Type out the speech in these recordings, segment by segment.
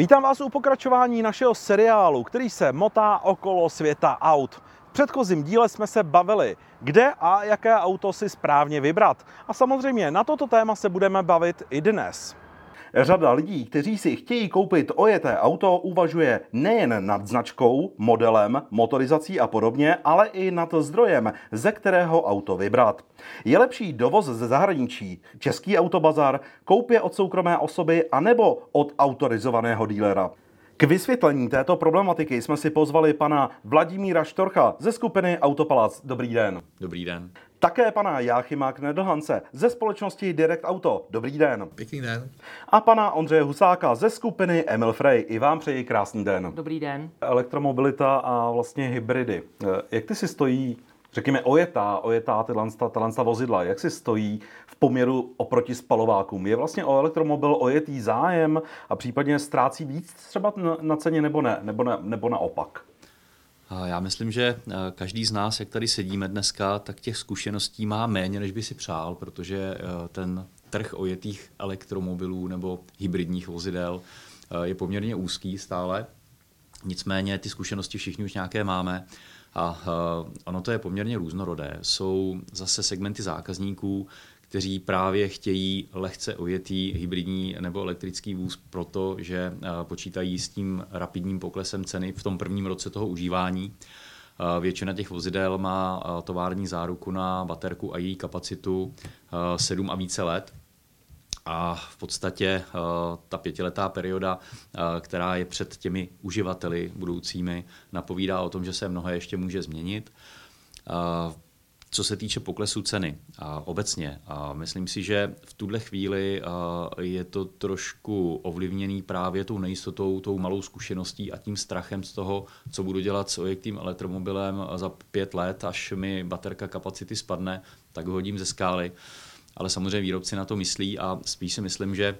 Vítám vás u pokračování našeho seriálu, který se motá okolo světa aut. V předchozím díle jsme se bavili, kde a jaké auto si správně vybrat. A samozřejmě na toto téma se budeme bavit i dnes. Řada lidí, kteří si chtějí koupit ojeté auto, uvažuje nejen nad značkou, modelem, motorizací a podobně, ale i nad zdrojem, ze kterého auto vybrat. Je lepší dovoz ze zahraničí, český autobazar, koupě od soukromé osoby anebo od autorizovaného dílera? K vysvětlení této problematiky jsme si pozvali pana Vladimíra Štorcha ze skupiny Autopalac. Dobrý den. Dobrý den. Také pana Jáchyma Knedelhance ze společnosti Direct Auto. Dobrý den. Pěkný den. A pana Ondřeje Husáka ze skupiny Emil Frey. I vám přeji krásný den. Dobrý den. Elektromobilita a vlastně hybridy. Jak ty si stojí řekněme, ojetá, ojetá tyhle, tyhle vozidla, jak si stojí v poměru oproti spalovákům? Je vlastně o elektromobil ojetý zájem a případně ztrácí víc třeba na ceně nebo ne, nebo, ne, nebo naopak? Já myslím, že eh, každý z nás, jak tady sedíme dneska, tak těch zkušeností má méně, než by si přál, protože eh, ten trh ojetých elektromobilů nebo hybridních vozidel eh, je poměrně úzký stále. Nicméně ty zkušenosti všichni už nějaké máme. A ono to je poměrně různorodé. Jsou zase segmenty zákazníků, kteří právě chtějí lehce ojetý hybridní nebo elektrický vůz, protože počítají s tím rapidním poklesem ceny v tom prvním roce toho užívání. Většina těch vozidel má tovární záruku na baterku a její kapacitu 7 a více let. A v podstatě ta pětiletá perioda, která je před těmi uživateli budoucími, napovídá o tom, že se mnohé ještě může změnit. Co se týče poklesu ceny a obecně, a myslím si, že v tuhle chvíli je to trošku ovlivněný právě tou nejistotou, tou malou zkušeností a tím strachem z toho, co budu dělat s ojektým elektromobilem za pět let, až mi baterka kapacity spadne, tak ho hodím ze skály. Ale samozřejmě výrobci na to myslí a spíš si myslím, že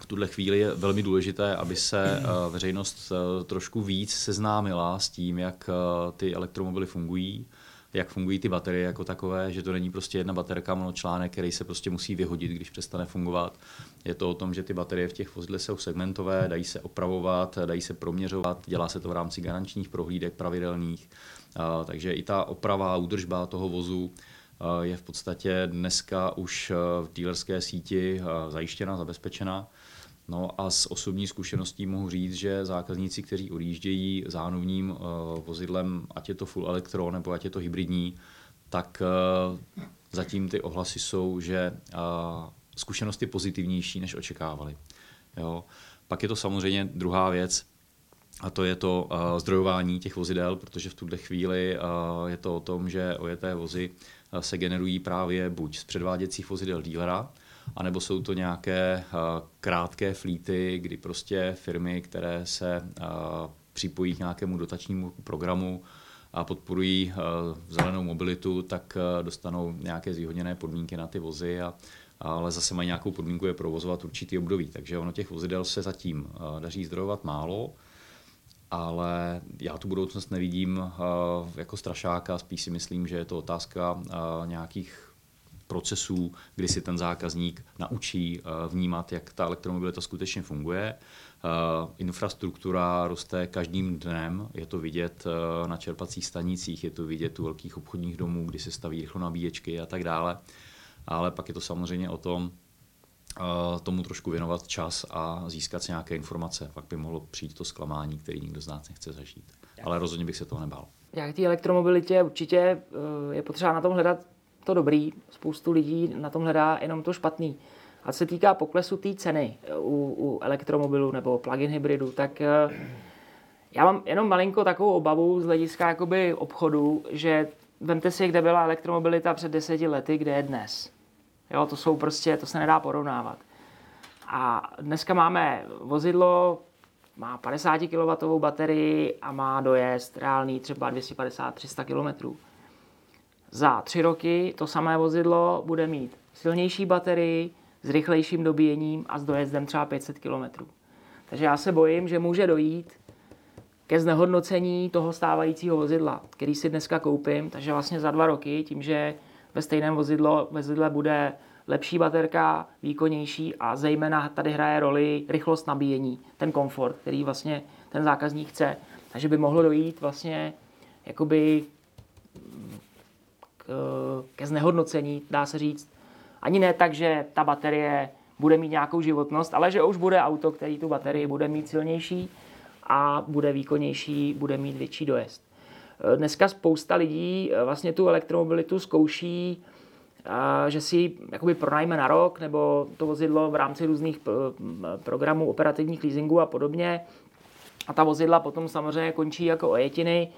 v tuhle chvíli je velmi důležité, aby se veřejnost trošku víc seznámila s tím, jak ty elektromobily fungují, jak fungují ty baterie jako takové, že to není prostě jedna baterka, monočlánek, který se prostě musí vyhodit, když přestane fungovat. Je to o tom, že ty baterie v těch vozidlech jsou segmentové, dají se opravovat, dají se proměřovat, dělá se to v rámci garančních prohlídek pravidelných. Takže i ta oprava, údržba toho vozu je v podstatě dneska už v dílerské síti zajištěna, zabezpečena. No a z osobní zkušeností mohu říct, že zákazníci, kteří odjíždějí zánovním vozidlem, ať je to full elektro nebo ať je to hybridní, tak zatím ty ohlasy jsou, že zkušenost je pozitivnější, než očekávali. Jo. Pak je to samozřejmě druhá věc, a to je to zdrojování těch vozidel, protože v tuhle chvíli je to o tom, že ojeté vozy se generují právě buď z předváděcích vozidel dílera, anebo jsou to nějaké eh, krátké flíty, kdy prostě firmy, které se eh, připojí k nějakému dotačnímu programu a podporují eh, zelenou mobilitu, tak dostanou nějaké zvýhodněné podmínky na ty vozy a ale zase mají nějakou podmínku je provozovat určitý období. Takže ono těch vozidel se zatím daří zdrojovat málo, ale já tu budoucnost nevidím jako strašáka, spíš si myslím, že je to otázka nějakých procesů, kdy si ten zákazník naučí eh, vnímat, jak ta elektromobilita skutečně funguje. Eh, infrastruktura roste každým dnem, je to vidět eh, na čerpacích stanicích, je to vidět u velkých obchodních domů, kdy se staví rychlo nabíječky a tak dále. Ale pak je to samozřejmě o tom, tomu trošku věnovat čas a získat si nějaké informace. Pak by mohlo přijít to zklamání, který nikdo z nás nechce zažít. Ale rozhodně bych se toho nebál. Jak té elektromobilitě určitě je potřeba na tom hledat to dobrý, spoustu lidí na tom hledá jenom to špatný. A co se týká poklesu té ceny u, u elektromobilu nebo plug-in hybridu, tak eh, já mám jenom malinko takovou obavu z hlediska jakoby obchodu, že vemte si, kde byla elektromobilita před deseti lety, kde je dnes. Jo, to jsou prostě, to se nedá porovnávat. A dneska máme vozidlo, má 50 kW baterii a má dojezd reálný třeba 250-300 km. Za tři roky to samé vozidlo bude mít silnější baterii, s rychlejším dobíjením a s dojezdem třeba 500 km. Takže já se bojím, že může dojít ke znehodnocení toho stávajícího vozidla, který si dneska koupím, takže vlastně za dva roky, tím, že ve stejném vozidlo, vozidle bude lepší baterka, výkonnější a zejména tady hraje roli rychlost nabíjení, ten komfort, který vlastně ten zákazník chce. Takže by mohlo dojít vlastně jakoby ke znehodnocení, dá se říct. Ani ne tak, že ta baterie bude mít nějakou životnost, ale že už bude auto, který tu baterii bude mít silnější a bude výkonnější, bude mít větší dojezd. Dneska spousta lidí vlastně tu elektromobilitu zkouší že si jakoby pronajme na rok, nebo to vozidlo v rámci různých programů operativních leasingů a podobně. A ta vozidla potom samozřejmě končí jako ojetiny.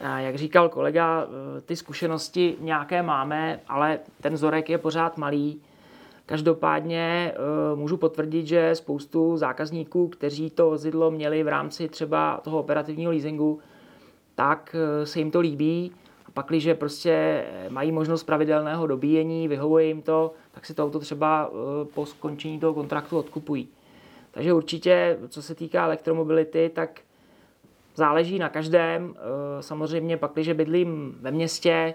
A jak říkal kolega, ty zkušenosti nějaké máme, ale ten vzorek je pořád malý. Každopádně můžu potvrdit, že spoustu zákazníků, kteří to vozidlo měli v rámci třeba toho operativního leasingu, tak e, se jim to líbí a pak, když prostě mají možnost pravidelného dobíjení, vyhovuje jim to, tak si to auto třeba eh, po skončení toho kontraktu odkupují. Takže určitě, co se týká elektromobility, tak záleží na každém. Eh, samozřejmě pak, když bydlím ve městě,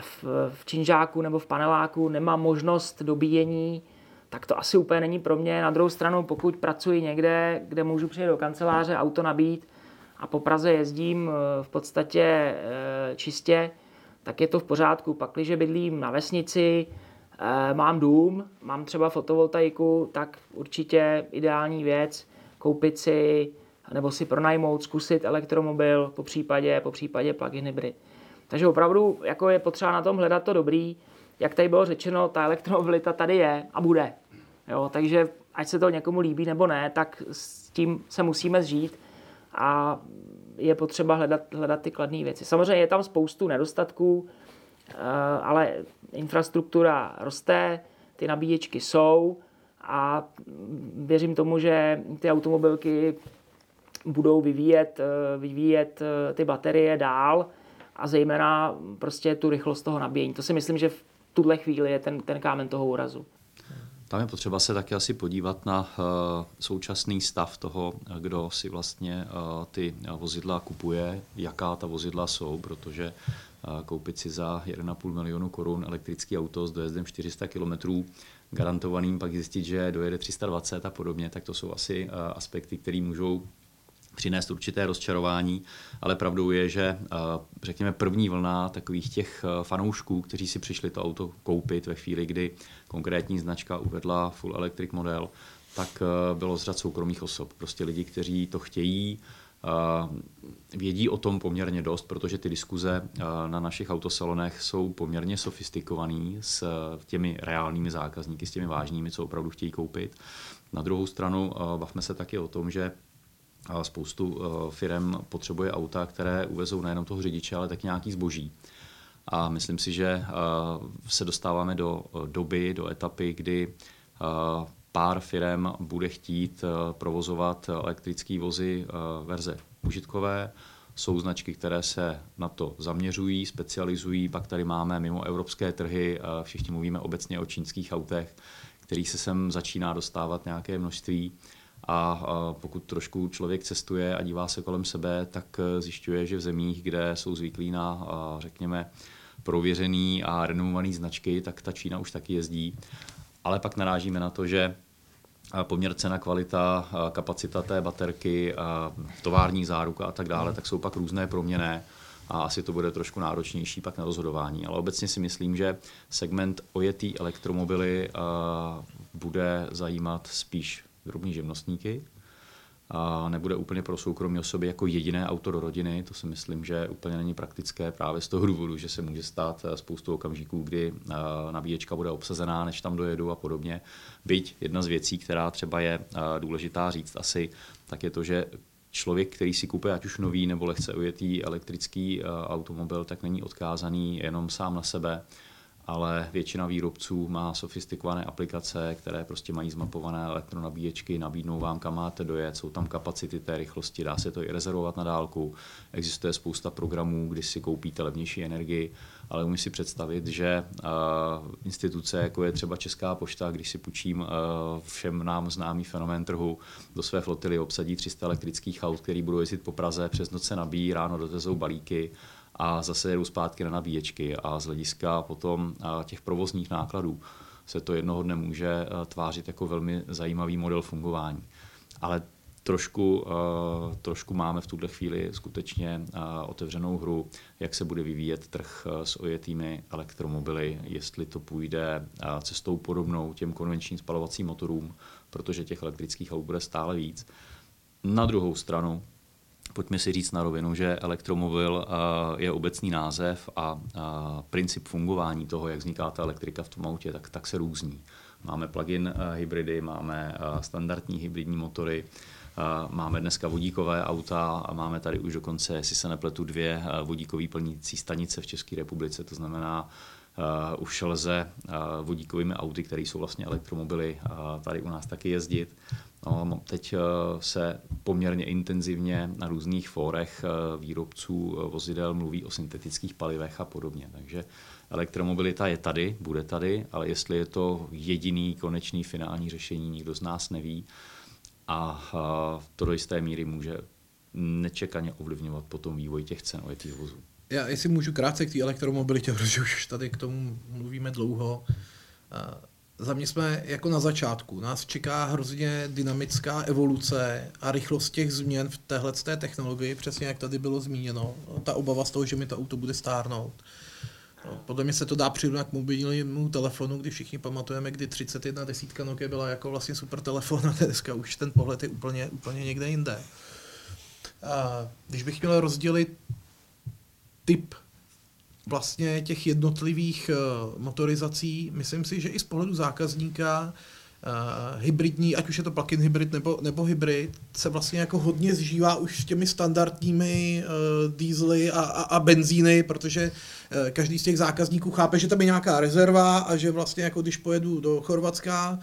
v, v činžáku nebo v paneláku, nemám možnost dobíjení, tak to asi úplně není pro mě. Na druhou stranu, pokud pracuji někde, kde můžu přijet do kanceláře, auto nabít, a po Praze jezdím eh, v podstatě eh, čistě, tak je to v pořádku. Pak, když bydlím na vesnici, eh, mám dům, mám třeba fotovoltaiku, tak určitě ideální věc koupit si nebo si pronajmout, zkusit elektromobil, po případě, po případě plug-in hybrid. Takže opravdu jako je potřeba na tom hledat to dobrý. Jak tady bylo řečeno, ta elektromobilita tady je a bude. Jo, takže ať se to někomu líbí nebo ne, tak s tím se musíme zžít a je potřeba hledat, hledat ty kladné věci. Samozřejmě je tam spoustu nedostatků, eh, ale infrastruktura roste, ty nabíječky jsou a věřím tomu, že ty automobilky budou vyvíjet, eh, vyvíjet eh, ty baterie dál a zejména prostě tu rychlost toho nabíjení. To si myslím, že v tuhle chvíli je ten, ten kámen toho úrazu. Tam je potřeba se taky asi podívat na uh, současný stav toho, kdo si vlastně uh, ty vozidla kupuje, jaká ta vozidla jsou, protože koupit si za 1,5 milionu korun elektrický auto s dojezdem 400 km garantovaným, pak zjistit, že dojede 320 a podobně, tak to jsou asi aspekty, které můžou přinést určité rozčarování, ale pravdou je, že řekněme první vlna takových těch fanoušků, kteří si přišli to auto koupit ve chvíli, kdy konkrétní značka uvedla full electric model, tak bylo z řad soukromých osob. Prostě lidi, kteří to chtějí, vědí o tom poměrně dost, protože ty diskuze na našich autosalonech jsou poměrně sofistikovaný s těmi reálnými zákazníky, s těmi vážnými, co opravdu chtějí koupit. Na druhou stranu bavme se taky o tom, že spoustu eh, firm potřebuje auta, které uvezou nejenom toho řidiče, ale tak nějaký zboží. A myslím si, že eh, se dostáváme do eh, doby, do etapy, kdy pár firm bude chtít provozovat elektrické vozy verze užitkové. Jsou značky, které se na to zaměřují, specializují, pak tady máme mimo evropské trhy, všichni mluvíme obecně o čínských autech, kterých se sem začíná dostávat nějaké množství. A pokud trošku člověk cestuje a dívá se kolem sebe, tak eh, zjišťuje, že v zemích, kde jsou zvyklí na, řekněme, prověřený a renomovaný značky, tak ta Čína už taky jezdí. Ale pak narážíme na to, že poměr cena, kvalita, kapacita té baterky, tovární záruka a tak dále, tak jsou pak různé proměné a asi to bude trošku náročnější pak na rozhodování. Ale obecně si myslím, že segment ojetý elektromobily bude zajímat spíš drobní živnostníky. A nebude úplně pro soukromí osoby jako jediné auto do rodiny. To si myslím, že úplně není praktické právě z toho důvodu, že se může stát eh, spoustu okamžiků, kdy eh, nabíječka bude obsazená, než tam dojedu a podobně. Byť jedna z věcí, která třeba je eh, důležitá říct asi, tak je to, že člověk, který si kupuje ať už nový nebo lehce ujetý elektrický automobil, tak není odkázaný jenom sám na sebe, ale většina výrobců má sofistikované aplikace, které prostě mají zmapované elektronabíječky, nabídnou vám, kam máte dojet, jsou tam kapacity té rychlosti, dá se to i rezervovat na dálku. Existuje spousta programů, kdy si koupíte levnější energii, ale umím si představit, že uh, instituce, jako je třeba Česká pošta, když si půjčím uh, všem nám známý fenomén trhu, do své flotily obsadí 300 elektrických aut, který budou jezdit po Praze, přes noc se nabíjí, ráno dotezou balíky a zase jedou zpátky na nabíječky a z hlediska potom těch provozních nákladů se to jednoho dne může tvářit jako velmi zajímavý model fungování. Ale trošku, trošku máme v tuhle chvíli skutečně otevřenou hru, jak se bude vyvíjet trh s ojetými elektromobily, jestli to půjde cestou podobnou těm konvenčním spalovacím motorům, protože těch elektrických aut bude stále víc. Na druhou stranu, pojďme si říct na rovinu, že elektromobil je obecný název a princip fungování toho, jak vzniká ta elektrika v tom autě, tak, tak se různí. Máme plug-in hybridy, máme standardní hybridní motory, Máme dneska vodíkové auta a máme tady už dokonce, jestli se nepletu, dvě vodíkové plnící stanice v České republice. To znamená, už lze uh, vodíkovými auty, které jsou vlastně elektromobily, uh, tady u nás taky jezdit. No, teď se poměrně intenzivně na různých fórech výrobců vozidel mluví o syntetických palivech a podobně. Takže elektromobilita je tady, bude tady, ale jestli je to jediný konečný finální řešení, nikdo z nás neví a to do jisté míry může nečekaně ovlivňovat potom vývoj těch cen ojetých vozů. Já jestli můžu krátce k té elektromobilitě, protože už tady k tomu mluvíme dlouho. Za mě jsme jako na začátku. Nás čeká hrozně dynamická evoluce a rychlost těch změn v téhle technologii, přesně jak tady bylo zmíněno. Ta obava z toho, že mi to auto bude stárnout. No, podle mě se to dá přirovnat k mobilnímu telefonu, kdy všichni pamatujeme, kdy 31 desítka Nokia byla jako vlastně super telefon a dneska už ten pohled je úplně, úplně někde jinde. A když bych měl rozdělit typ vlastně těch jednotlivých eh, motorizací, myslím si, že i z pohledu zákazníka uh, hybridní, ať už je to plug-in hybrid nebo, nebo hybrid, se vlastně jako hodně zžívá už s těmi standardními uh, diesely a, a, a benzíny, protože uh, každý z těch zákazníků chápe, že tam je nějaká rezerva a že vlastně jako když pojedu do Chorvatska,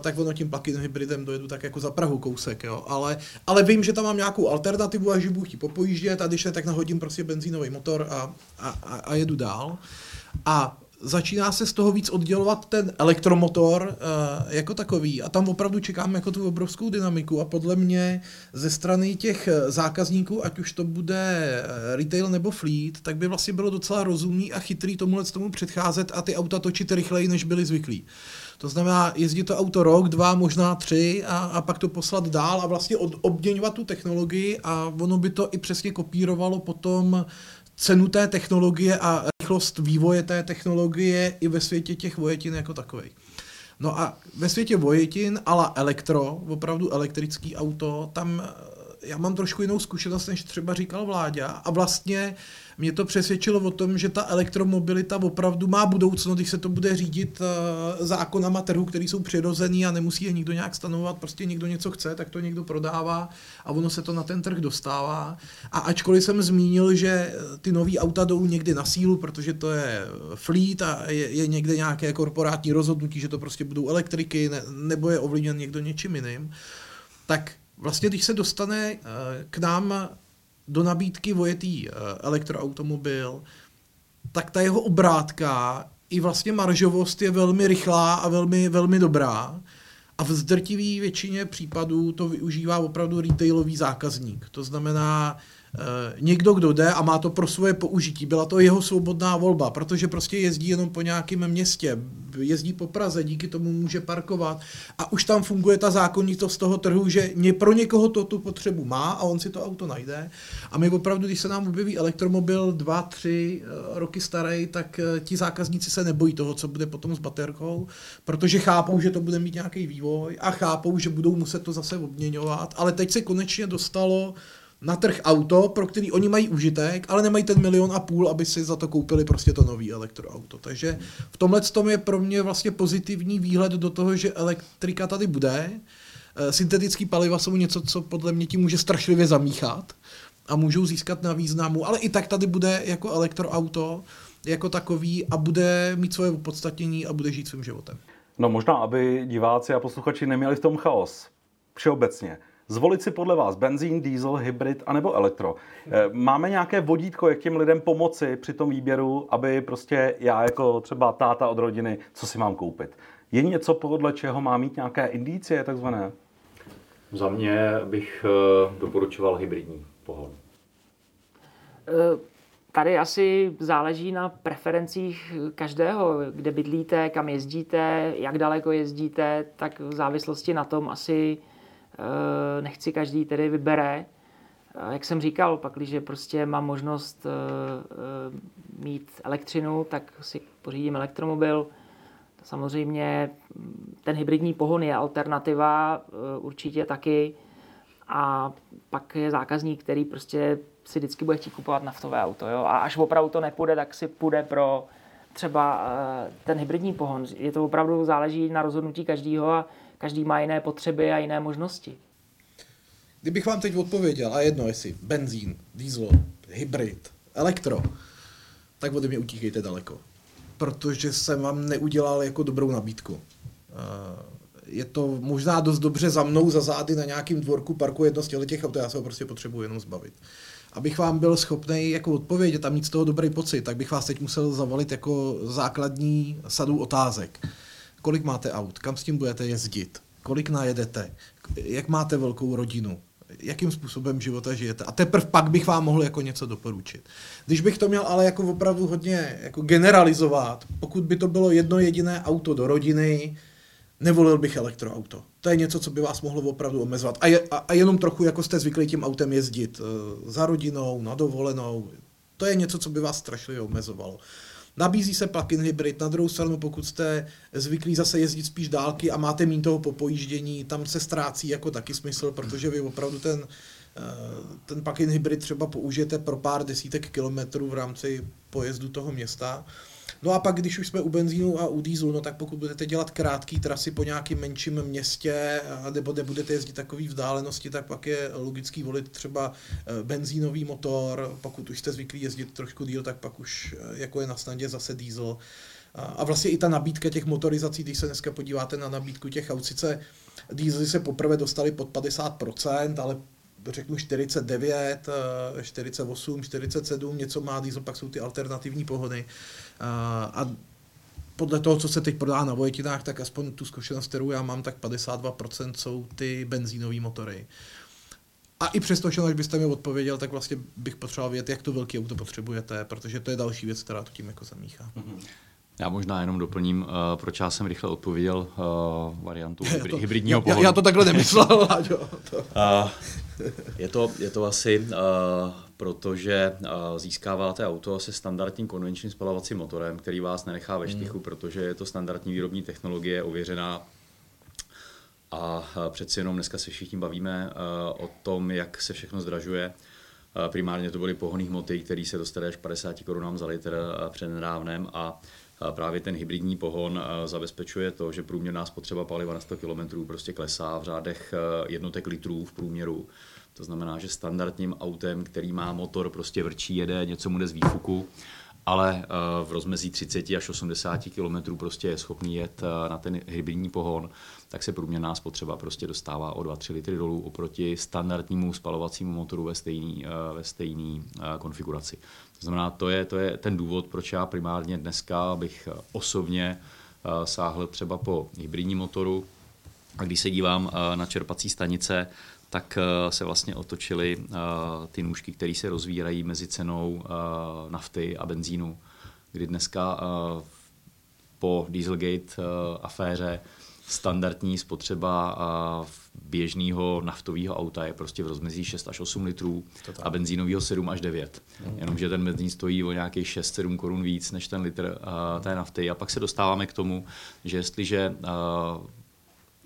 tak ono tím plug-in hybridem dojedu tak jako za Prahu kousek, jo. Ale, ale vím, že tam mám nějakou alternativu a že budu chtít popojíždět a když ne, tak nahodím prostě benzínový motor a, a, a jedu dál. A začíná se z toho víc oddělovat ten elektromotor uh, jako takový a tam opravdu čekám jako tu obrovskou dynamiku a podle mě ze strany těch zákazníků, ať už to bude eh, retail nebo fleet, tak by vlastně bylo docela rozumný a chytrý tomuhle tomu předcházet a ty auta točit rychleji, než byli zvyklí. To znamená jezdit to auto rok, dva, možná tři a, a pak to poslat dál a vlastně od, obměňovat tu technologii a ono by to i přesně kopírovalo potom cenu té technologie a rychlost vývoje té technologie i ve světě těch vojetin jako takových. No a ve světě vojetin, ale elektro, opravdu elektrický auto, tam já mám trošku jinou zkušenost, než třeba říkal Vláďa. A vlastně mě to přesvědčilo o tom, že ta elektromobilita opravdu má budoucnost, když se to bude řídit uh, zákonama trhu, který jsou přirozený a nemusí je nikdo nějak stanovat, prostě někdo něco chce, tak to někdo prodává a ono se to na ten trh dostává. A ačkoliv jsem zmínil, že ty nový auta jdou někdy na sílu, protože to je fleet a je, je někde nějaké korporátní rozhodnutí, že to prostě budou elektriky, ne, nebo je ovlivněn někdo něčím jiným, tak vlastně když se dostane eh, k nám do nabídky vojetý eh, elektroautomobil, tak ta jeho obrátka i vlastně maržovost je velmi rychlá a velmi, velmi dobrá. A v zdrtivé většině případů to využívá opravdu retailový zákazník. To znamená, někdo, kdo jde a má to pro svoje použití. Byla to jeho svobodná volba, protože prostě jezdí jenom po nějakém městě, jezdí po Praze, díky tomu může parkovat a už tam funguje ta zákonitost toho trhu, že mě pro někoho to tu potřebu má a on si to auto najde. A my opravdu, když se nám objeví elektromobil dva, tři eh, roky starý, tak eh, ti zákazníci se nebojí toho, co bude potom s baterkou, protože chápou, že to bude mít nějaký vývoj a chápou, že budou muset to zase obměňovat. Ale teď se konečně dostalo na trh auto, pro který oni mají užitek, ale nemají ten milion a půl, aby si za to koupili prostě to nový elektroauto. Takže v tomhle tom je pro mě vlastně pozitivní výhled do toho, že elektrika tady bude. Eh, syntetický paliva jsou něco, co podle mě tím může strašlivě zamíchat a můžou získat na významu, ale i tak tady bude jako elektroauto jako takový a bude mít svoje opodstatnění a bude žít svým životem. No možná, aby diváci a posluchači neměli v tom chaos. Všeobecně zvolit si podle vás benzín, diesel, hybrid anebo elektro. Eh, máme nějaké vodítko, jak těm lidem pomoci při tom výběru, aby prostě já jako třeba táta od rodiny, co si mám koupit? Je něco, podle čeho má mít nějaké indicie takzvané? Za mě bych eh, doporučoval hybridní pohon. Eh, tady asi záleží na preferencích každého, kde bydlíte, kam jezdíte, jak daleko jezdíte, tak v závislosti na tom asi nechci každý tedy vybere. Jak jsem říkal, pak, když prostě mám možnost mít elektřinu, tak si pořídím elektromobil. Samozřejmě ten hybridní pohon je alternativa určitě taky. A pak je zákazník, který prostě si vždycky bude chtít kupovat naftové auto. Jo? A až opravdu to nepůjde, tak si půjde pro třeba ten hybridní pohon. Je to opravdu záleží na rozhodnutí každého a každý má jiné potřeby a jiné možnosti. Kdybych vám teď odpověděl, a jedno jestli benzín, diesel, hybrid, elektro, tak ode mě utíkejte daleko. Protože jsem vám neudělal jako dobrou nabídku. Uh, je to možná dost dobře za mnou, za zády na nějakým dvorku parku jedno z těch aut, já se ho prostě potřebuji jenom zbavit abych vám byl schopný jako odpovědět a mít z toho dobrý pocit, tak bych vás teď musel zavolit jako základní sadu otázek. Kolik máte aut? Kam s tím budete jezdit? Kolik najedete? Jak máte velkou rodinu? jakým způsobem života žijete. A teprve pak bych vám mohl jako něco doporučit. Když bych to měl ale jako opravdu hodně jako generalizovat, pokud by to bylo jedno jediné auto do rodiny, nevolil bych elektroauto. To je něco, co by vás mohlo opravdu omezovat. A, je, a, a jenom trochu, jako jste zvyklí tím autem jezdit e, za rodinou, na dovolenou. To je něco, co by vás strašlivě omezovalo. Nabízí se plug-in hybrid, na druhou stranu, pokud jste zvyklí zase jezdit spíš dálky a máte mít toho po pojíždění, tam se ztrácí jako taky smysl, protože vy opravdu ten, eh, ten plug-in hybrid třeba použijete pro pár desítek kilometrů v rámci pojezdu toho města. No a pak, když už jsme u benzínu a u dieselu, no tak pokud budete dělat krátké trasy po nějakém menším městě, nebo nebudete jezdit takové vzdálenosti, tak pak je logický volit třeba eh, benzínový motor, pokud už jste zvyklí jezdit trošku díl, tak pak už eh, jako je na snadě zase diesel. A vlastně i ta nabídka těch motorizací, když se dneska podíváte na nabídku těch aut, sice diesely se poprvé dostali pod 50%, ale řeknu 49, 48, 47, něco má diesel, pak jsou ty alternativní pohony. A podle toho, co se teď prodá na Vojetinách, tak aspoň tu zkušenost, kterou já mám, tak 52% jsou ty benzínové motory. A i přesto, že než byste mi odpověděl, tak vlastně bych potřeboval vědět, jak to velké auto potřebujete, protože to je další věc, která to tím jako zamíchá. Mm-hmm. Já možná jenom doplním, uh, proč já jsem rychle odpověděl uh, variantu hybrid, to, hybridního já, já to takhle nemyslel, to. Uh, je, to, je to asi, uh, protože uh, získáváte auto se standardním konvenčním spalovacím motorem, který vás nenechá ve štychu, hmm. protože je to standardní výrobní technologie, ověřená a přeci jenom dneska se všichni bavíme uh, o tom, jak se všechno zdražuje. Primárně to byly pohonné hmoty, které se dostaly až 50 korunám za litr před nedávnem a právě ten hybridní pohon zabezpečuje to, že průměrná spotřeba paliva na 100 km prostě klesá v řádech jednotek litrů v průměru. To znamená, že standardním autem, který má motor, prostě vrčí, jede, něco mu jde z výfuku, ale v rozmezí 30 až 80 km prostě je schopný jet na ten hybridní pohon, tak se průměrná spotřeba prostě dostává o 2-3 litry dolů oproti standardnímu spalovacímu motoru ve stejné ve stejný konfiguraci. To znamená, to je, to je ten důvod, proč já primárně dneska bych osobně eh, sáhl třeba po hybridním motoru. A když se dívám eh, na čerpací stanice, tak eh, se vlastně otočily ty nůžky, které se rozvírají mezi cenou nafty a benzínu, kdy dneska po Dieselgate aféře standardní spotřeba běžného naftového auta je prostě v rozmezí 6 až 8 litrů a benzínového 7 až 9. Mm. Jenomže ten benzín stojí o nějakých 6-7 korun víc než ten litr té nafty. A pak se dostáváme k tomu, že jestliže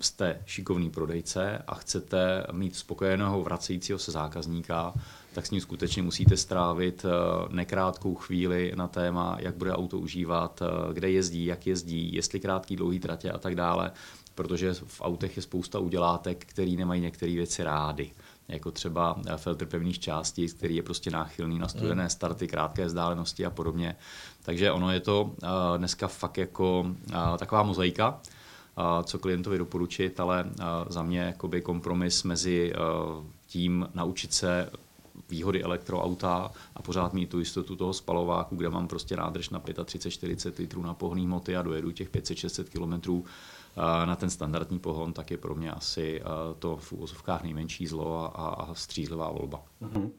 jste šikovný prodejce a chcete mít spokojeného vracejícího se zákazníka, tak s ním skutečně musíte strávit nekrátkou chvíli na téma, jak bude auto užívat, kde jezdí, jak jezdí, jestli krátký, dlouhý tratě a tak dále, protože v autech je spousta udělátek, který nemají některé věci rády jako třeba filtr pevných částí, který je prostě náchylný na studené hmm. starty, krátké vzdálenosti a podobně. Takže ono je to dneska fakt jako taková mozaika, co klientovi doporučit, ale za mě jakoby kompromis mezi tím naučit se výhody elektroauta a pořád mít tu jistotu toho spalováku, kde mám prostě nádrž na 35-40 litrů na pohný hmoty a dojedu těch 500-600 kilometrů na ten standardní pohon, tak je pro mě asi to v úvozovkách nejmenší zlo a, a střízlivá volba. Mm-hmm.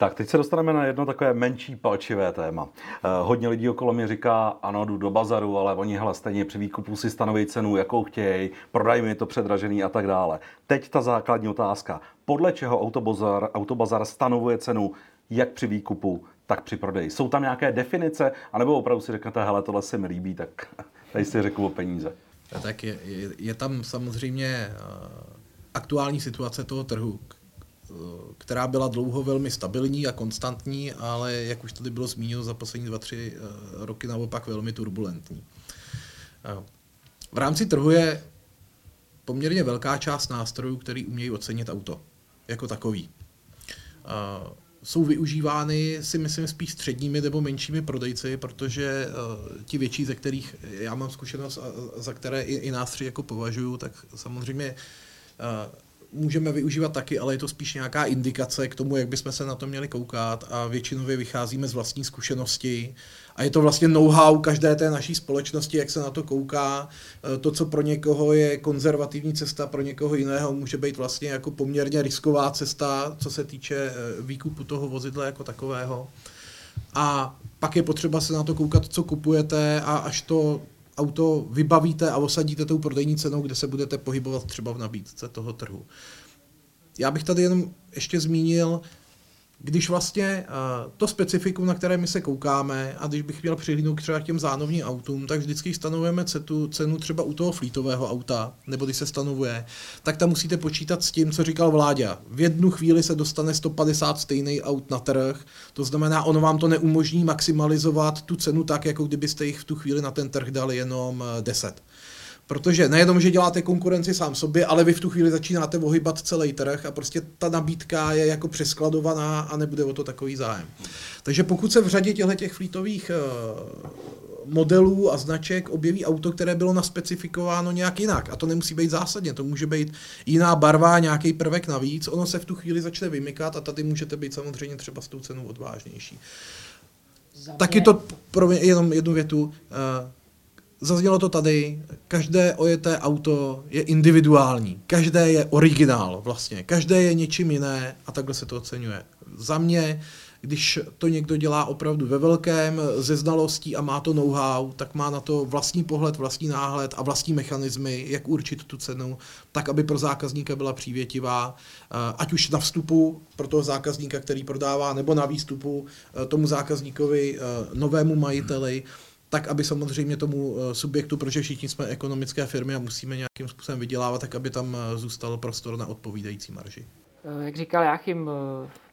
Tak, teď se dostaneme na jedno takové menší palčivé téma. Eh, hodně lidí okolo mě říká, ano, jdu do bazaru, ale oni hele, stejně při výkupu si stanoví cenu, jakou chtějí, prodají mi to předražený a tak dále. Teď ta základní otázka. Podle čeho Autobazar, Autobazar stanovuje cenu jak při výkupu, tak při prodeji? Jsou tam nějaké definice, anebo opravdu si řeknete, hele, tohle se mi líbí, tak tady si řeknu o peníze? Tak je, je, je tam samozřejmě uh, aktuální situace toho trhu, která byla dlouho velmi stabilní a konstantní, ale jak už tady bylo zmíněno za poslední dva, tři uh, roky naopak velmi turbulentní. Uh, v rámci trhu je poměrně velká část nástrojů, který umějí ocenit auto jako takový. Jsou využívány si myslím spíš středními nebo menšími prodejci, protože ti větší, ze kterých já mám zkušenost a za které i, i nás tři jako považuju, tak samozřejmě můžeme využívat taky, ale je to spíš nějaká indikace k tomu, jak bychom se na to měli koukat a většinově vycházíme z vlastní zkušenosti a je to vlastně know-how každé té naší společnosti, jak se na to kouká. Eh, to, co pro někoho je konzervativní cesta, pro někoho jiného může být vlastně jako poměrně risková cesta, co se týče eh, výkupu toho vozidla jako takového. A pak je potřeba se na to koukat, co kupujete a až to auto vybavíte a osadíte tou prodejní cenou, kde se budete pohybovat třeba v nabídce toho trhu. Já bych tady jenom ještě zmínil, když vlastně uh, to specifikum, na které my se koukáme, a když bych měl přihlídnout třeba k těm zánovním autům, tak vždycky stanovujeme cetu, cenu třeba u toho flítového auta, nebo když se stanovuje, tak tam musíte počítat s tím, co říkal Vláďa. V jednu chvíli se dostane 150 stejný aut na trh, to znamená, ono vám to neumožní maximalizovat tu cenu tak, jako kdybyste jich v tu chvíli na ten trh dali jenom 10. Protože nejenom, že děláte konkurenci sám sobě, ale vy v tu chvíli začínáte ohybat celý trh a prostě ta nabídka je jako přeskladovaná a nebude o to takový zájem. Takže pokud se v řadě těchto těch flítových uh, modelů a značek objeví auto, které bylo naspecifikováno nějak jinak. A to nemusí být zásadně, to může být jiná barva, nějaký prvek navíc, ono se v tu chvíli začne vymykat a tady můžete být samozřejmě třeba s tou cenou odvážnější. Taky to, pro mě, jenom jednu větu, uh, Zaznělo to tady, každé ojeté auto je individuální, každé je originál vlastně, každé je něčím jiné a takhle se to oceňuje. Za mě, když to někdo dělá opravdu ve velkém, ze znalostí a má to know-how, tak má na to vlastní pohled, vlastní náhled a vlastní mechanismy, jak určit tu cenu, tak, aby pro zákazníka byla přívětivá, eh, ať už na vstupu pro toho zákazníka, který prodává, nebo na výstupu eh, tomu zákazníkovi, eh, novému majiteli, tak aby samozřejmě tomu eh, subjektu, protože všichni jsme ekonomické firmy a musíme nějakým způsobem vydělávat, tak aby tam eh, zůstal prostor na odpovídající marži. Eh, jak říkal Jáchym,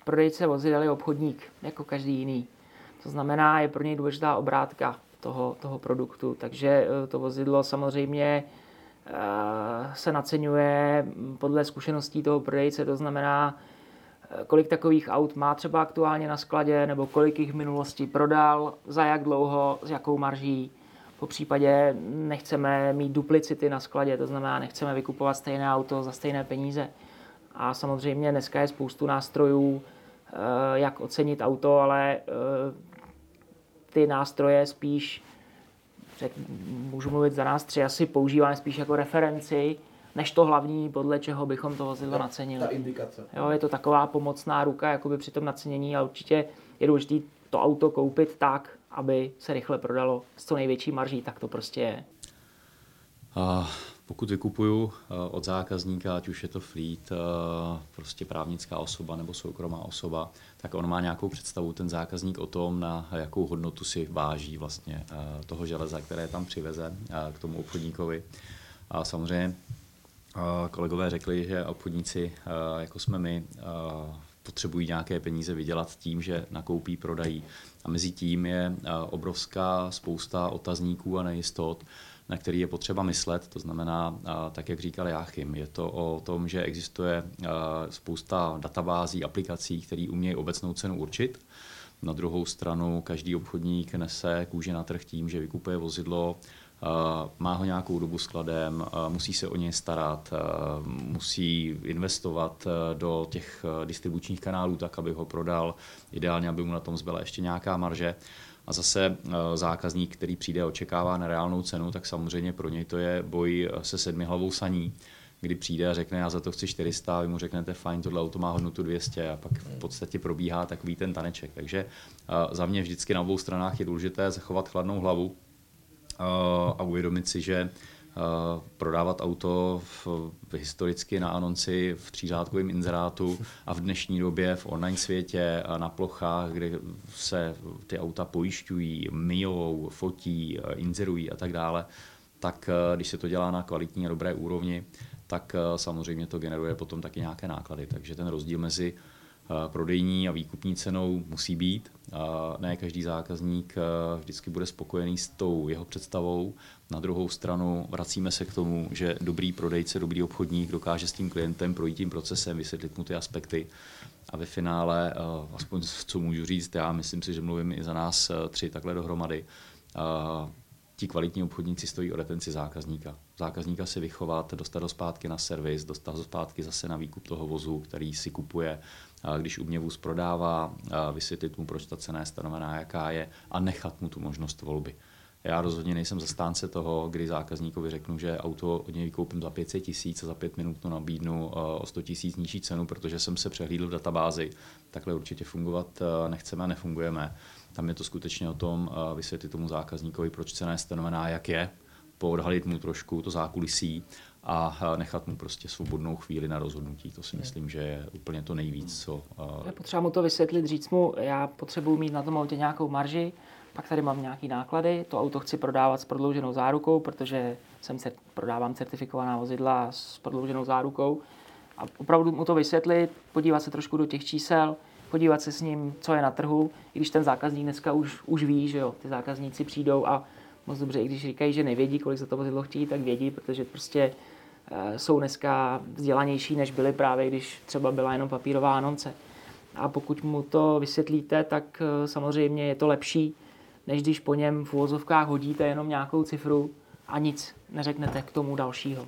prodejce vozidel je obchodník, jako každý jiný. To znamená, je pro něj důležitá obrátka toho, toho produktu, takže to vozidlo samozřejmě se naceňuje podle zkušeností toho prodejce, to znamená, kolik takových aut má třeba aktuálně na skladě, nebo kolik jich v minulosti prodal, za jak dlouho, s jakou marží. Po případě nechceme mít duplicity na skladě, to znamená, nechceme vykupovat stejné auto za stejné peníze. A samozřejmě dneska je spoustu nástrojů, eh, jak ocenit auto, ale eh, ty nástroje spíš, můžu mluvit za nás tři, asi používáme spíš jako referenci, než to hlavní, podle čeho bychom to vozidlo nacenili. Ta indikace. Jo, je to taková pomocná ruka jakoby při tom nacenění a určitě je důležité to auto koupit tak, aby se rychle prodalo s co největší marží, tak to prostě je. A pokud vykupuju eh, od zákazníka, ať už je to fleet, eh, prostě právnická osoba nebo soukromá osoba, tak on má nějakou představu, ten zákazník o tom, na jakou hodnotu si váží vlastně eh, toho železa, které tam přiveze k tomu obchodníkovi. A samozřejmě kolegové řekli, že obchodníci, jako jsme my, potřebují nějaké peníze vydělat tím, že nakoupí, prodají. A mezi tím je obrovská spousta otazníků a nejistot, na který je potřeba myslet. To znamená, tak jak říkal Jáchym, je to o tom, že existuje spousta databází, aplikací, které umějí obecnou cenu určit. Na druhou stranu každý obchodník nese kůže na trh tím, že vykupuje vozidlo, má ho nějakou dobu skladem, musí se o něj starat, musí investovat do těch distribučních kanálů tak, aby ho prodal, ideálně, aby mu na tom zbyla ještě nějaká marže. A zase zákazník, který přijde a očekává nereálnou cenu, tak samozřejmě pro něj to je boj se sedmi hlavou saní, kdy přijde a řekne, já za to chci 400, a vy mu řeknete, fajn, tohle auto má hodnotu 200 a pak v podstatě probíhá takový ten taneček. Takže za mě vždycky na obou stranách je důležité zachovat chladnou hlavu a uvědomit si, že prodávat auto v, v historicky na anonci v třířádkovém inzerátu a v dnešní době v online světě na plochách, kde se ty auta pojišťují, myjou, fotí, inzerují a tak dále, tak když se to dělá na kvalitní a dobré úrovni, tak samozřejmě to generuje potom taky nějaké náklady. Takže ten rozdíl mezi prodejní a výkupní cenou musí být. Ne každý zákazník vždycky bude spokojený s tou jeho představou. Na druhou stranu vracíme se k tomu, že dobrý prodejce, dobrý obchodník dokáže s tím klientem projít tím procesem, vysvětlit mu ty aspekty a ve finále, aspoň co můžu říct, já myslím si, že mluvím i za nás tři takhle dohromady, ti kvalitní obchodníci stojí o retenci zákazníka. Zákazníka si vychovat, dostat ho zpátky na servis, dostat ho zpátky zase na výkup toho vozu, který si kupuje, když u mě vůz prodává, vysvětlit mu, proč ta cena je stanovená, jaká je a nechat mu tu možnost volby. Já rozhodně nejsem zastánce toho, kdy zákazníkovi řeknu, že auto od něj koupím za 500 tisíc a za pět minut to nabídnu o 100 tisíc nižší cenu, protože jsem se přehlídl v databázi. Takhle určitě fungovat nechceme a nefungujeme. Tam je to skutečně o tom vysvětlit tomu zákazníkovi, proč cena je stanovená, jak je, poodhalit mu trošku to zákulisí a nechat mu prostě svobodnou chvíli na rozhodnutí. To si myslím, že je úplně to nejvíc, co... Je potřeba mu to vysvětlit, říct mu, já potřebuji mít na tom autě nějakou marži, pak tady mám nějaké náklady, to auto chci prodávat s prodlouženou zárukou, protože jsem se prodávám certifikovaná vozidla s prodlouženou zárukou. A opravdu mu to vysvětlit, podívat se trošku do těch čísel, podívat se s ním, co je na trhu, i když ten zákazník dneska už, už ví, že jo, ty zákazníci přijdou a moc dobře, i když říkají, že nevědí, kolik za to vozidlo chtějí, tak vědí, protože prostě jsou dneska vzdělanější, než byli právě, když třeba byla jenom papírová anonce. A pokud mu to vysvětlíte, tak e, samozřejmě je to lepší, než když po něm v uvozovkách hodíte jenom nějakou cifru a nic neřeknete k tomu dalšího.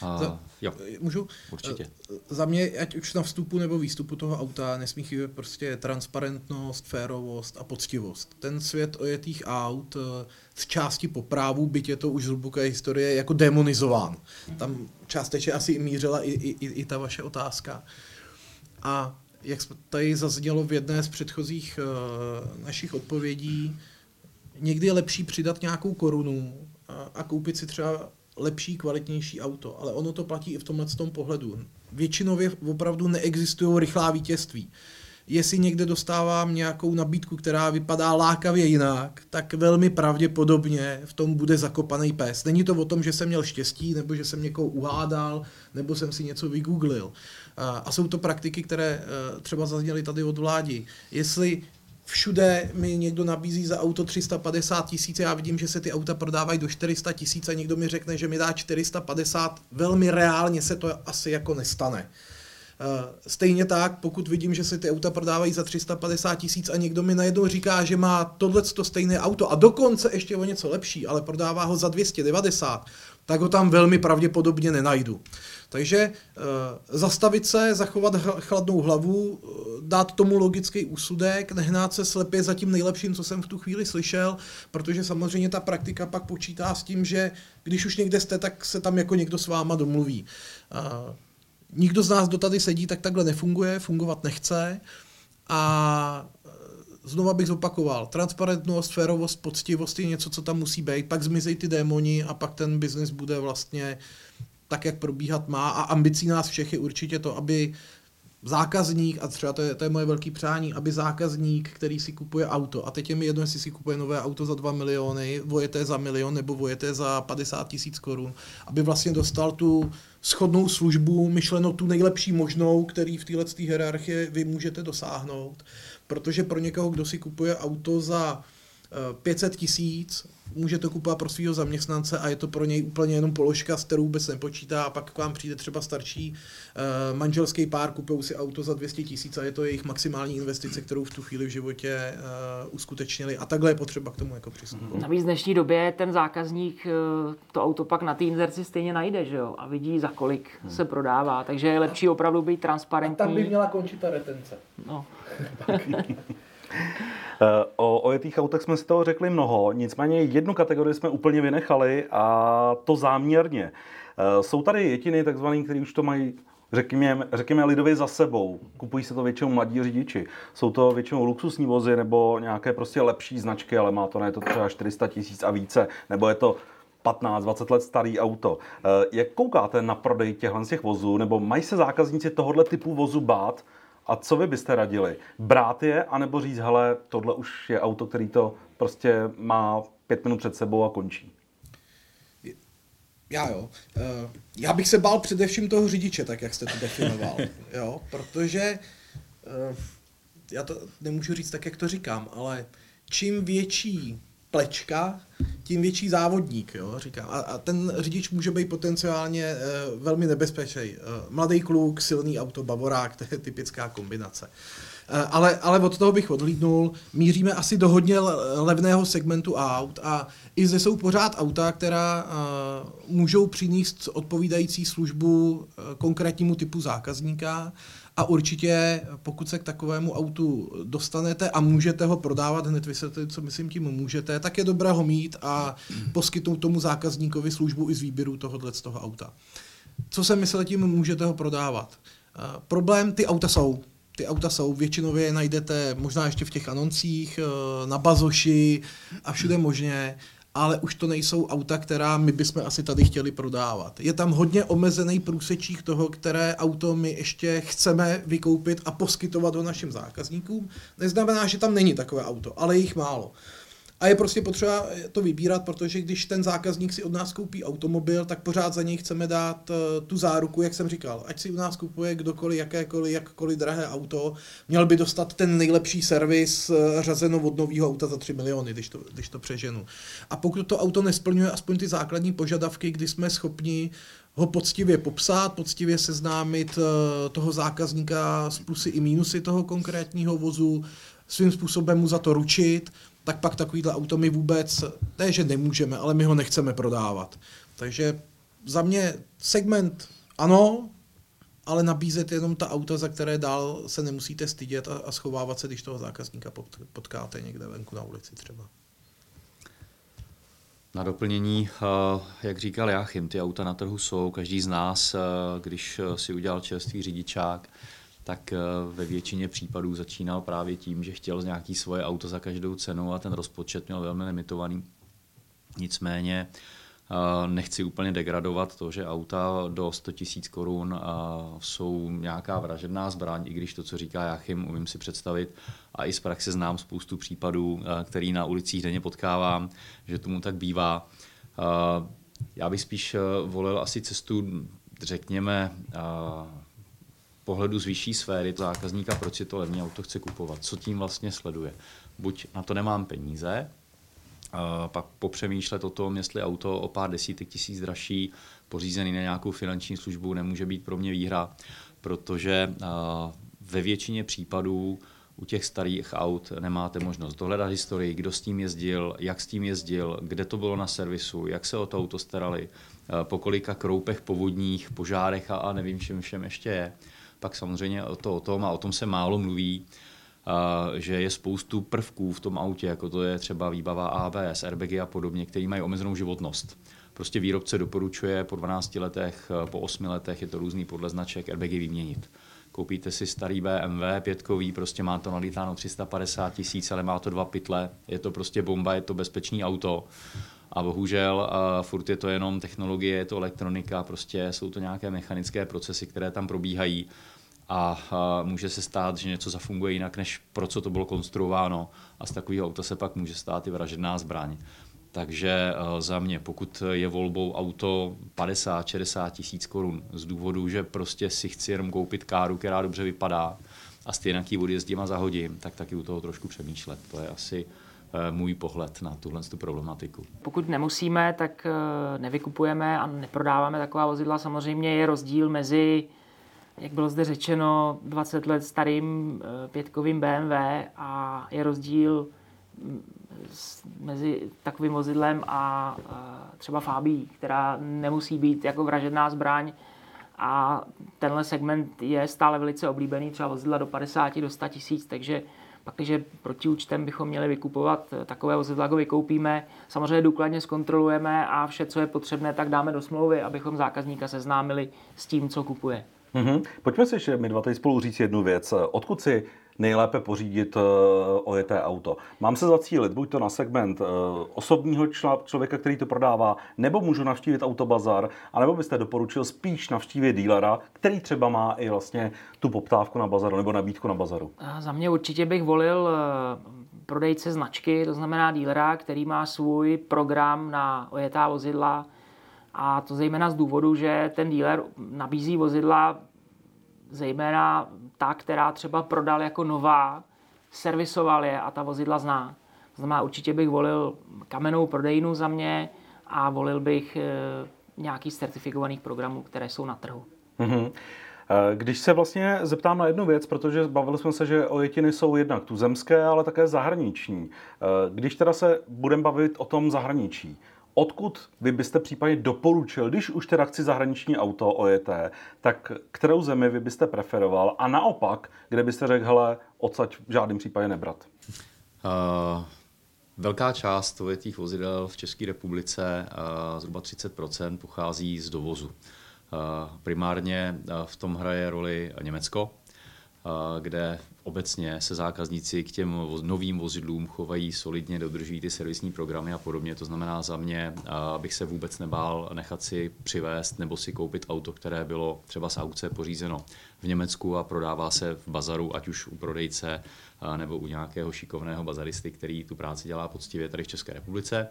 A, za, jo, můžu? Určitě. Za mě, ať už na vstupu nebo výstupu toho auta, nesmí chybět prostě transparentnost, férovost a poctivost. Ten svět ojetých aut z části po právu, byť je to už z hluboké historie, jako demonizován. Tam částečně asi mířila i, i, i, i ta vaše otázka. A jak tady zaznělo v jedné z předchozích uh, našich odpovědí, někdy je lepší přidat nějakou korunu a, a koupit si třeba lepší, kvalitnější auto, ale ono to platí i v tomhle tom pohledu. Většinově opravdu neexistují rychlá vítězství. Jestli někde dostávám nějakou nabídku, která vypadá lákavě jinak, tak velmi pravděpodobně v tom bude zakopaný pes. Není to o tom, že jsem měl štěstí, nebo že jsem někoho uhádal, nebo jsem si něco vygooglil. A jsou to praktiky, které eh, třeba zazněly tady od vládi. Jestli všude mi někdo nabízí za auto 350 tisíc, já vidím, že se ty auta prodávají do 400 tisíc a někdo mi řekne, že mi dá 450, velmi reálně se to asi jako nestane. Eh, stejně tak, pokud vidím, že se ty auta prodávají za 350 tisíc a někdo mi najednou říká, že má tohle stejné auto a dokonce ještě o něco lepší, ale prodává ho za 290, tak ho tam velmi pravděpodobně nenajdu. Takže e, zastavit se, zachovat chladnou hlavu, eh, dát tomu logický úsudek, nehnát se slepě za tím nejlepším, co jsem v tu chvíli slyšel, protože samozřejmě ta praktika pak počítá s tím, že když už někde jste, tak se tam jako někdo s váma domluví. Nikdo z nás, kdo tady sedí, tak takhle nefunguje, fungovat nechce a znova bych zopakoval, transparentnost, férovost, poctivost je něco, co tam musí být, pak zmizejí ty démoni a pak ten biznis bude vlastně tak, jak probíhat má a ambicí nás všech je určitě to, aby zákazník, a třeba to je, to je moje velké přání, aby zákazník, který si kupuje auto, a teď je mi jedno, jestli si kupuje nové auto za 2 miliony, vojeté za milion nebo vojeté za 50 tisíc korun, aby vlastně dostal tu schodnou službu, myšleno tu nejlepší možnou, který v této hierarchii vy můžete dosáhnout. Protože pro někoho, kdo si kupuje auto za 500 eh, tisíc, může to kupovat pro svého zaměstnance a je to pro něj úplně jenom položka, s kterou vůbec nepočítá a pak k vám přijde třeba starší uh, manželský pár, kupují si auto za 200 tisíc a je to jejich maximální investice, kterou v tu chvíli v životě uh, uskutečnili a takhle je potřeba k tomu jako přistupovat. Navíc v dnešní době ten zákazník uh, to auto pak na té inzerci stejně najde, že jo, a vidí za kolik hmm. se prodává, takže je lepší opravdu být transparentní. A tam by měla končit ta retence. No. O ojetých autech jsme si toho řekli mnoho, nicméně jednu kategorii jsme úplně vynechali a to záměrně. Jsou tady jetiny, takzvané, které už to mají řekněme, řekněme lidově za sebou. Kupují se to většinou mladí řidiči. Jsou to většinou luxusní vozy nebo nějaké prostě lepší značky, ale má to na je to třeba 400 tisíc a více, nebo je to 15-20 let starý auto. Eh, jak koukáte na prodej těchto těch vozů, nebo mají se zákazníci tohohle typu vozu bát? A co vy byste radili? Brát je, anebo říct, hele, tohle už je auto, který to prostě má pět minut před sebou a končí? Já jo. Eh, já bych se bál především toho řidiče, tak jak jste to definoval. jo, protože eh, já to nemůžu říct tak, jak to říkám, ale čím větší plečka, tím větší závodník, jo, říkám. A, a ten řidič může být potenciálně e, velmi nebezpečný. E, mladý kluk, silný auto, bavorák, to je typická kombinace. E, ale, ale od toho bych odhlídnul. Míříme asi do hodně levného segmentu aut a i zde jsou pořád auta, která e, můžou přinést odpovídající službu e, konkrétnímu typu zákazníka a určitě, pokud se k takovému autu dostanete a můžete ho prodávat, hned vysvětlit, co myslím tím můžete, tak je dobré ho mít a poskytnout tomu zákazníkovi službu i z výběru tohohle z toho auta. Co se myslel tím můžete ho prodávat? Uh, problém, ty auta jsou. Ty auta jsou, většinově je najdete možná ještě v těch anoncích, uh, na bazoši a všude možně ale už to nejsou auta, která my bychom asi tady chtěli prodávat. Je tam hodně omezený průsečík toho, které auto my ještě chceme vykoupit a poskytovat ho našim zákazníkům. Neznamená, že tam není takové auto, ale jich málo. A je prostě potřeba to vybírat, protože když ten zákazník si od nás koupí automobil, tak pořád za něj chceme dát uh, tu záruku, jak jsem říkal. Ať si u nás kupuje kdokoliv, jakékoliv, jakkoliv drahé auto, měl by dostat ten nejlepší servis uh, řazeno od nového auta za 3 miliony, když to, když to přeženu. A pokud to auto nesplňuje aspoň ty základní požadavky, kdy jsme schopni ho poctivě popsat, poctivě seznámit uh, toho zákazníka s plusy i mínusy toho konkrétního vozu, svým způsobem mu za to ručit, tak pak takovýhle auto my vůbec, ne, že nemůžeme, ale my ho nechceme prodávat. Takže za mě segment ano, ale nabízet jenom ta auta, za které dál se nemusíte stydět a, a schovávat se, když toho zákazníka potkáte někde venku na ulici třeba. Na doplnění, eh, jak říkal Jáchym, ty auta na trhu jsou, každý z nás, eh, když si udělal čerstvý řidičák, tak eh, ve většině případů začínal právě tím, že chtěl nějaký svoje auto za každou cenu a ten rozpočet měl velmi limitovaný. Nicméně eh, nechci úplně degradovat to, že auta do 100 000 korun eh, jsou nějaká vražedná zbraň, i když to, co říká Jachim, umím si představit a i z praxe znám spoustu případů, který na ulicích denně potkávám, že tomu tak bývá. Já bych spíš volil asi cestu, řekněme, pohledu z vyšší sféry zákazníka, proč si to levné auto chce kupovat, co tím vlastně sleduje. Buď na to nemám peníze, pak popřemýšlet o tom, jestli auto o pár desítek tisíc dražší, pořízený na nějakou finanční službu, nemůže být pro mě výhra, protože ve většině případů u těch starých aut nemáte možnost dohledat historii, kdo s tím jezdil, jak s tím jezdil, kde to bylo na servisu, jak se o to auto starali, po kolika kroupech, povodních, požárech a, a nevím čem všem ještě je pak samozřejmě to o tom, a o tom se málo mluví, že je spoustu prvků v tom autě, jako to je třeba výbava ABS, airbagy a podobně, které mají omezenou životnost. Prostě výrobce doporučuje po 12 letech, po 8 letech, je to různý podle značek, airbagy vyměnit. Koupíte si starý BMW pětkový, prostě má to nalítáno 350 tisíc, ale má to dva pytle, je to prostě bomba, je to bezpečný auto. A bohužel uh, furt je to jenom technologie, je to elektronika, prostě jsou to nějaké mechanické procesy, které tam probíhají a, a může se stát, že něco zafunguje jinak, než pro co to bylo konstruováno a z takového auta se pak může stát i vražedná zbraň. Takže uh, za mě, pokud je volbou auto 50-60 tisíc korun z důvodu, že prostě si chci jenom koupit káru, která dobře vypadá a stejně ji odjezdím a zahodím, tak taky u toho trošku přemýšlet. To je asi můj pohled na tuhle tu problematiku. Pokud nemusíme, tak uh, nevykupujeme a neprodáváme taková vozidla. Samozřejmě je rozdíl mezi jak bylo zde řečeno, 20 let starým eh, pětkovým BMW a je rozdíl mm, mezi takovým vozidlem a eh, třeba Fabí, která nemusí být jako vražedná zbraň a tenhle segment je stále velice oblíbený, třeba vozidla do 50, do 100 tisíc, takže Pak, když proti účtem bychom měli vykupovat eh, takové vozidlo, jako vykoupíme, samozřejmě důkladně zkontrolujeme a vše, co je potřebné, tak dáme do smlouvy, abychom zákazníka seznámili s tím, co kupuje. Mm-hmm. Pojďme si ještě my dva tady spolu říct jednu věc. Odkud si nejlépe pořídit uh, ojeté auto? Mám se zacílit buď to na segment uh, osobního člověka, který to prodává, nebo můžu navštívit autobazar, anebo byste doporučil spíš navštívit dílera, který třeba má i vlastně tu poptávku na bazaru nebo nabídku na bazaru? Za mě určitě bych volil uh, prodejce značky, to znamená dílera, který má svůj program na ojetá vozidla, a to zejména z důvodu, že ten dealer nabízí vozidla zejména ta, která třeba prodal jako nová, servisoval je a ta vozidla zná. To znamená, určitě bych volil kamennou prodejnu za mě a volil bych e, nějaký z certifikovaných programů, které jsou na trhu. Mm-hmm. Když se vlastně zeptám na jednu věc, protože bavili jsme se, že ojetiny jsou jednak tuzemské, ale také zahraniční. Eh, když teda se budeme bavit o tom zahraničí, Odkud vy byste případně doporučil, když už teda chci zahraniční auto ojeté, tak kterou zemi vy byste preferoval a naopak, kde byste řekl, hele, odsaď v žádném případě nebrat? Uh, velká část ojetých vozidel v České republice, uh, zhruba 30%, pochází z dovozu. Uh, primárně uh, v tom hraje roli Německo, kde obecně se zákazníci k těm novým vozidlům chovají solidně, dodržují ty servisní programy a podobně. To znamená za mě, abych se vůbec nebál nechat si přivést nebo si koupit auto, které bylo třeba z aukce pořízeno v Německu a prodává se v bazaru, ať už u prodejce nebo u nějakého šikovného bazaristy, který tu práci dělá poctivě tady v České republice.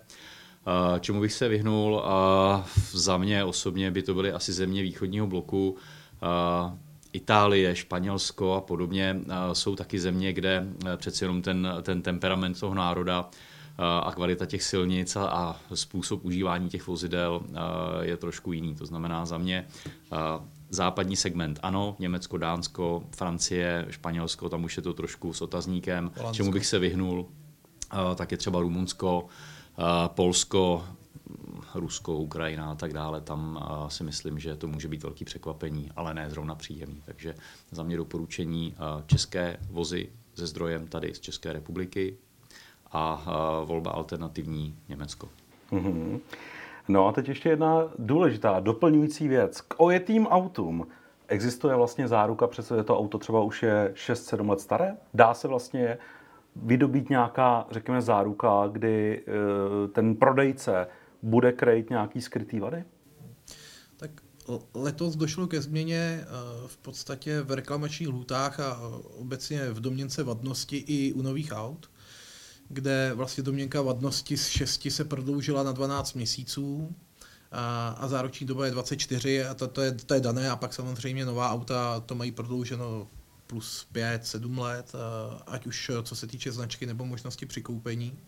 Čemu bych se vyhnul? Za mě osobně by to byly asi země východního bloku, Itálie, Španělsko a podobně jsou taky země, kde e, přeci jenom ten, ten temperament toho národa e, a kvalita těch silnic a, a způsob užívání těch vozidel je trošku jiný. To znamená za mě západní segment ano, Německo, Dánsko, Francie, Španělsko, tam už je to trošku s otazníkem. Holandsko. Čemu bych se vyhnul, tak je třeba Rumunsko, Polsko, Rusko, Ukrajina a tak dále, tam si myslím, že to může být velký překvapení, ale ne zrovna příjemný. Takže za mě doporučení české vozy se zdrojem tady z České republiky a volba alternativní Německo. Mm-hmm. No a teď ještě jedna důležitá doplňující věc. K ojetým autům existuje vlastně záruka, přestože to auto třeba už je 6-7 let staré? Dá se vlastně vydobít nějaká, řekněme, záruka, kdy e, ten prodejce bude krejt nějaký skrytý vady? Tak letos došlo ke změně eh, v podstatě v reklamačních lhůtách a obecně v domněnce vadnosti i u nových aut, kde vlastně domněnka vadnosti z 6 se prodloužila na 12 měsíců a, a zároční doba je 24 a to, to, je, to je dané a pak samozřejmě nová auta to mají prodlouženo plus 5, 7 let, eh, ať už co se týče značky nebo možnosti přikoupení.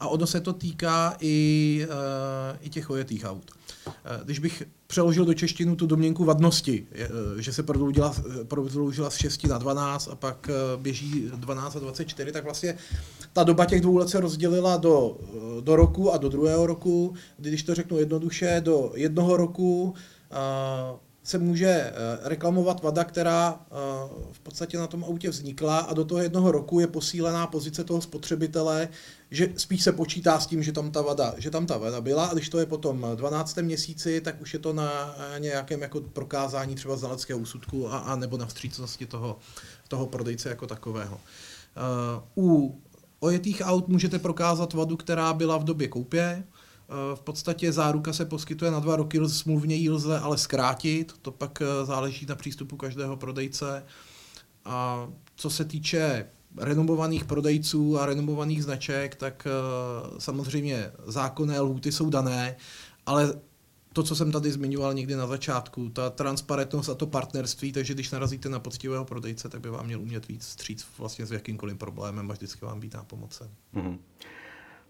A ono se to týká i, uh, i těch ojetých aut. Uh, když bych přeložil do češtinu tu domněnku vadnosti, je, uh, že se prodloužila, prodloužila z 6 na 12 a pak běží 12 a 24, tak vlastně ta doba těch dvou let se rozdělila do, do roku a do druhého roku, když to řeknu jednoduše, do jednoho roku se může eh, reklamovat vada, která eh, v podstatě na tom autě vznikla a do toho jednoho roku je posílená pozice toho spotřebitele, že spíš se počítá s tím, že tam ta vada, že tam ta vada byla a když to je potom 12. měsíci, tak už je to na nějakém jako prokázání třeba znaleckého úsudku a, a nebo na vstřícnosti toho, toho prodejce jako takového. U ojetých aut můžete prokázat vadu, která byla v době koupě, Eh, v podstatě záruka se poskytuje na dva roky, smluvně ji lze ale zkrátit, to pak eh, záleží na přístupu každého prodejce. A co se týče renomovaných prodejců a renomovaných značek, tak eh, samozřejmě zákonné lhuty jsou dané, ale to, co jsem tady zmiňoval někdy na začátku, ta transparentnost a to partnerství, takže když narazíte na poctivého prodejce, tak by vám měl umět víc stříc vlastně s jakýmkoliv problémem a vždycky vám být nápomocen. Mm-hmm.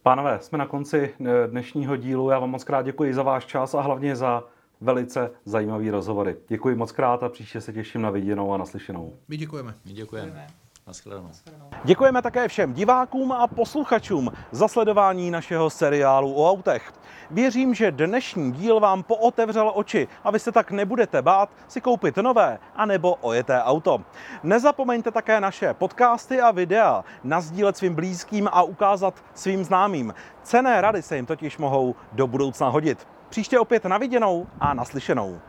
Pánové, jsme na konci eh, dnešního dílu. Já vám moc krát děkuji za váš čas a hlavně za velice zajímavý rozhovory. Děkuji moc krát a příště se těším na viděnou a naslyšenou. My děkujeme. My děkujeme. děkujeme. Naschledanou. Děkujeme také všem divákům a posluchačům za sledování našeho seriálu o autech. Věřím, že dnešní díl vám pootevřel oči a vy se tak nebudete bát si koupit nové anebo ojeté auto. Nezapomeňte také naše podcasty a videa nazdílet svým blízkým a ukázat svým známým. Cené rady se jim totiž mohou do budoucna hodit. Příště opět na viděnou a naslyšenou.